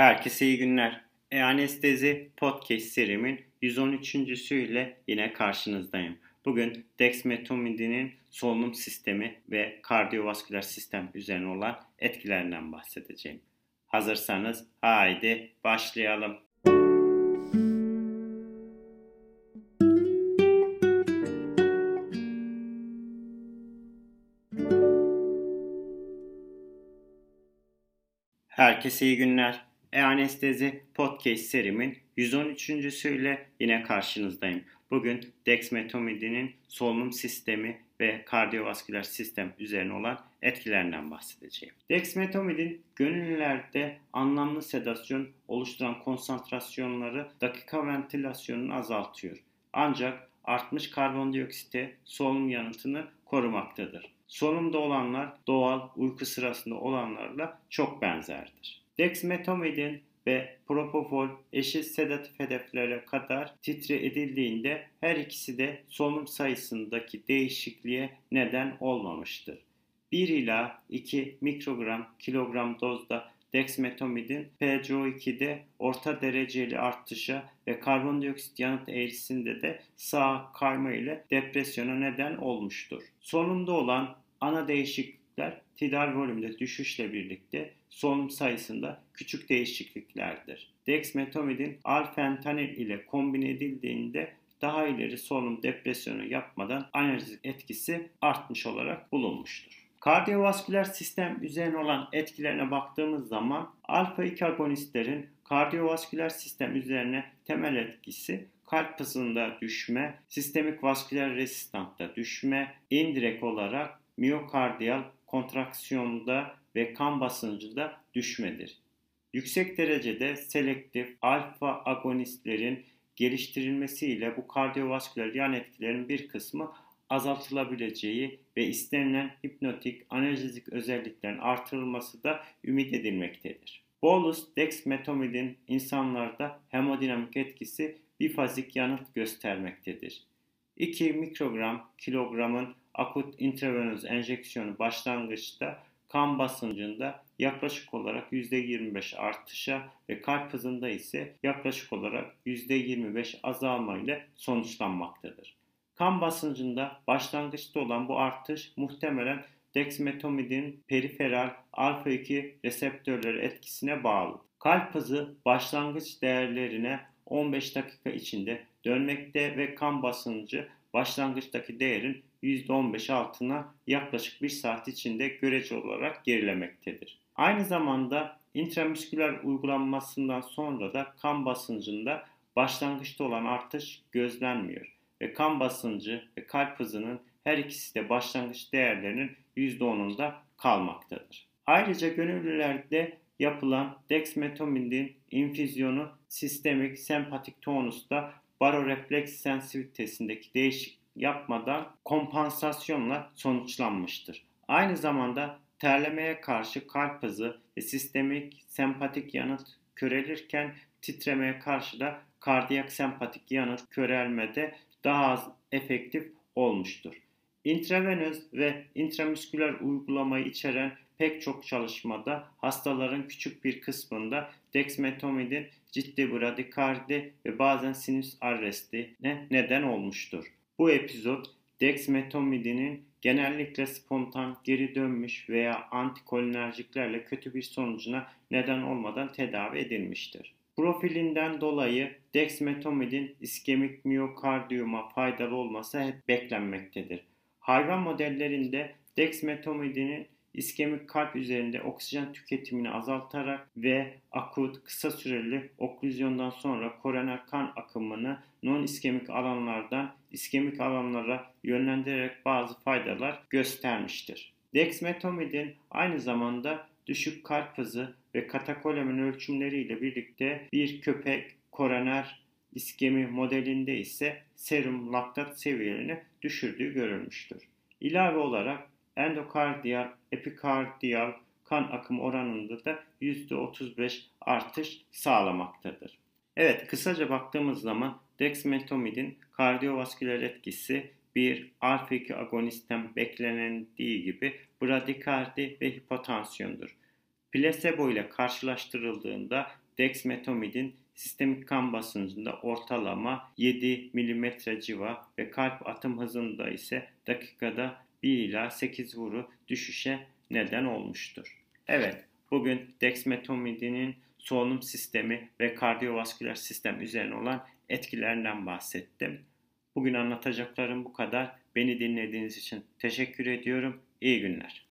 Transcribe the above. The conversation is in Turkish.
Herkese iyi günler. E-Anestezi Podcast serimin 113. ile yine karşınızdayım. Bugün dexmetomidinin solunum sistemi ve kardiyovasküler sistem üzerine olan etkilerinden bahsedeceğim. Hazırsanız haydi başlayalım. Herkese iyi günler. E-Anestezi Podcast serimin 113. ile yine karşınızdayım. Bugün dexmetomidinin solunum sistemi ve kardiyovasküler sistem üzerine olan etkilerinden bahsedeceğim. Dexmetomidin gönüllülerde anlamlı sedasyon oluşturan konsantrasyonları dakika ventilasyonunu azaltıyor. Ancak artmış karbondioksite solunum yanıtını korumaktadır. Solunumda olanlar doğal uyku sırasında olanlarla çok benzerdir. Dexmetomidin ve propofol eşit sedatif hedeflere kadar titre edildiğinde her ikisi de solunum sayısındaki değişikliğe neden olmamıştır. 1 ila 2 mikrogram kilogram dozda dexmetomidin PCO2'de orta dereceli artışa ve karbondioksit yanıt eğrisinde de sağ kayma ile depresyona neden olmuştur. Sonunda olan ana değişiklikler tidal volümde düşüşle birlikte solunum sayısında küçük değişikliklerdir. Dexmetomidin alfentanil ile kombin edildiğinde daha ileri solunum depresyonu yapmadan analjezik etkisi artmış olarak bulunmuştur. Kardiyovasküler sistem üzerine olan etkilerine baktığımız zaman alfa 2 agonistlerin kardiyovasküler sistem üzerine temel etkisi kalp hızında düşme, sistemik vasküler resistantta düşme, indirek olarak miyokardiyal kontraksiyonda ve kan basıncında düşmedir. Yüksek derecede selektif alfa agonistlerin geliştirilmesiyle bu kardiyovasküler yan etkilerin bir kısmı azaltılabileceği ve istenilen hipnotik analjezik özelliklerin artırılması da ümit edilmektedir. Bolus dexmetomidin insanlarda hemodinamik etkisi bifazik yanıt göstermektedir. 2 mikrogram kilogramın akut intravenöz enjeksiyonu başlangıçta kan basıncında yaklaşık olarak %25 artışa ve kalp hızında ise yaklaşık olarak %25 azalma ile sonuçlanmaktadır. Kan basıncında başlangıçta olan bu artış muhtemelen dexmetomidin periferal alfa-2 reseptörleri etkisine bağlı. Kalp hızı başlangıç değerlerine 15 dakika içinde dönmekte ve kan basıncı başlangıçtaki değerin %15 altına yaklaşık 1 saat içinde göreceli olarak gerilemektedir. Aynı zamanda intramüsküler uygulanmasından sonra da kan basıncında başlangıçta olan artış gözlenmiyor ve kan basıncı ve kalp hızının her ikisi de başlangıç değerlerinin %10'unda kalmaktadır. Ayrıca gönüllülerde yapılan dexmetomidin infüzyonu sistemik sempatik tonusta barorefleks sensitivitesindeki değişik yapmadan kompansasyonla sonuçlanmıştır. Aynı zamanda terlemeye karşı kalp hızı ve sistemik sempatik yanıt körelirken titremeye karşı da kardiyak sempatik yanıt körelmede daha az efektif olmuştur. Intravenöz ve intramüsküler uygulamayı içeren pek çok çalışmada hastaların küçük bir kısmında dexmetomidin ciddi bradikardi ve bazen sinüs arrestine neden olmuştur. Bu epizod dexmetomidinin genellikle spontan geri dönmüş veya antikolinerjiklerle kötü bir sonucuna neden olmadan tedavi edilmiştir. Profilinden dolayı dexmetomidin iskemik miyokardiyuma faydalı olması hep beklenmektedir. Hayvan modellerinde dexmetomidinin iskemik kalp üzerinde oksijen tüketimini azaltarak ve akut kısa süreli oklüzyondan sonra koroner kan akımını non iskemik alanlardan iskemik alanlara yönlendirerek bazı faydalar göstermiştir. Dexmetomidin aynı zamanda düşük kalp hızı ve katakolamin ölçümleriyle birlikte bir köpek koroner iskemi modelinde ise serum laktat seviyelerini düşürdüğü görülmüştür. İlave olarak endokardiyal, epikardiyal kan akım oranında da %35 artış sağlamaktadır. Evet kısaca baktığımız zaman dexmetomidin kardiyovasküler etkisi bir alfa-2 agonistten beklenendiği gibi bradikardi ve hipotansiyondur. Plasebo ile karşılaştırıldığında dexmetomidin sistemik kan basıncında ortalama 7 mm civa ve kalp atım hızında ise dakikada 1 ila 8 vuru düşüşe neden olmuştur. Evet, bugün dexmetomidinin solunum sistemi ve kardiyovasküler sistem üzerine olan etkilerinden bahsettim. Bugün anlatacaklarım bu kadar. Beni dinlediğiniz için teşekkür ediyorum. İyi günler.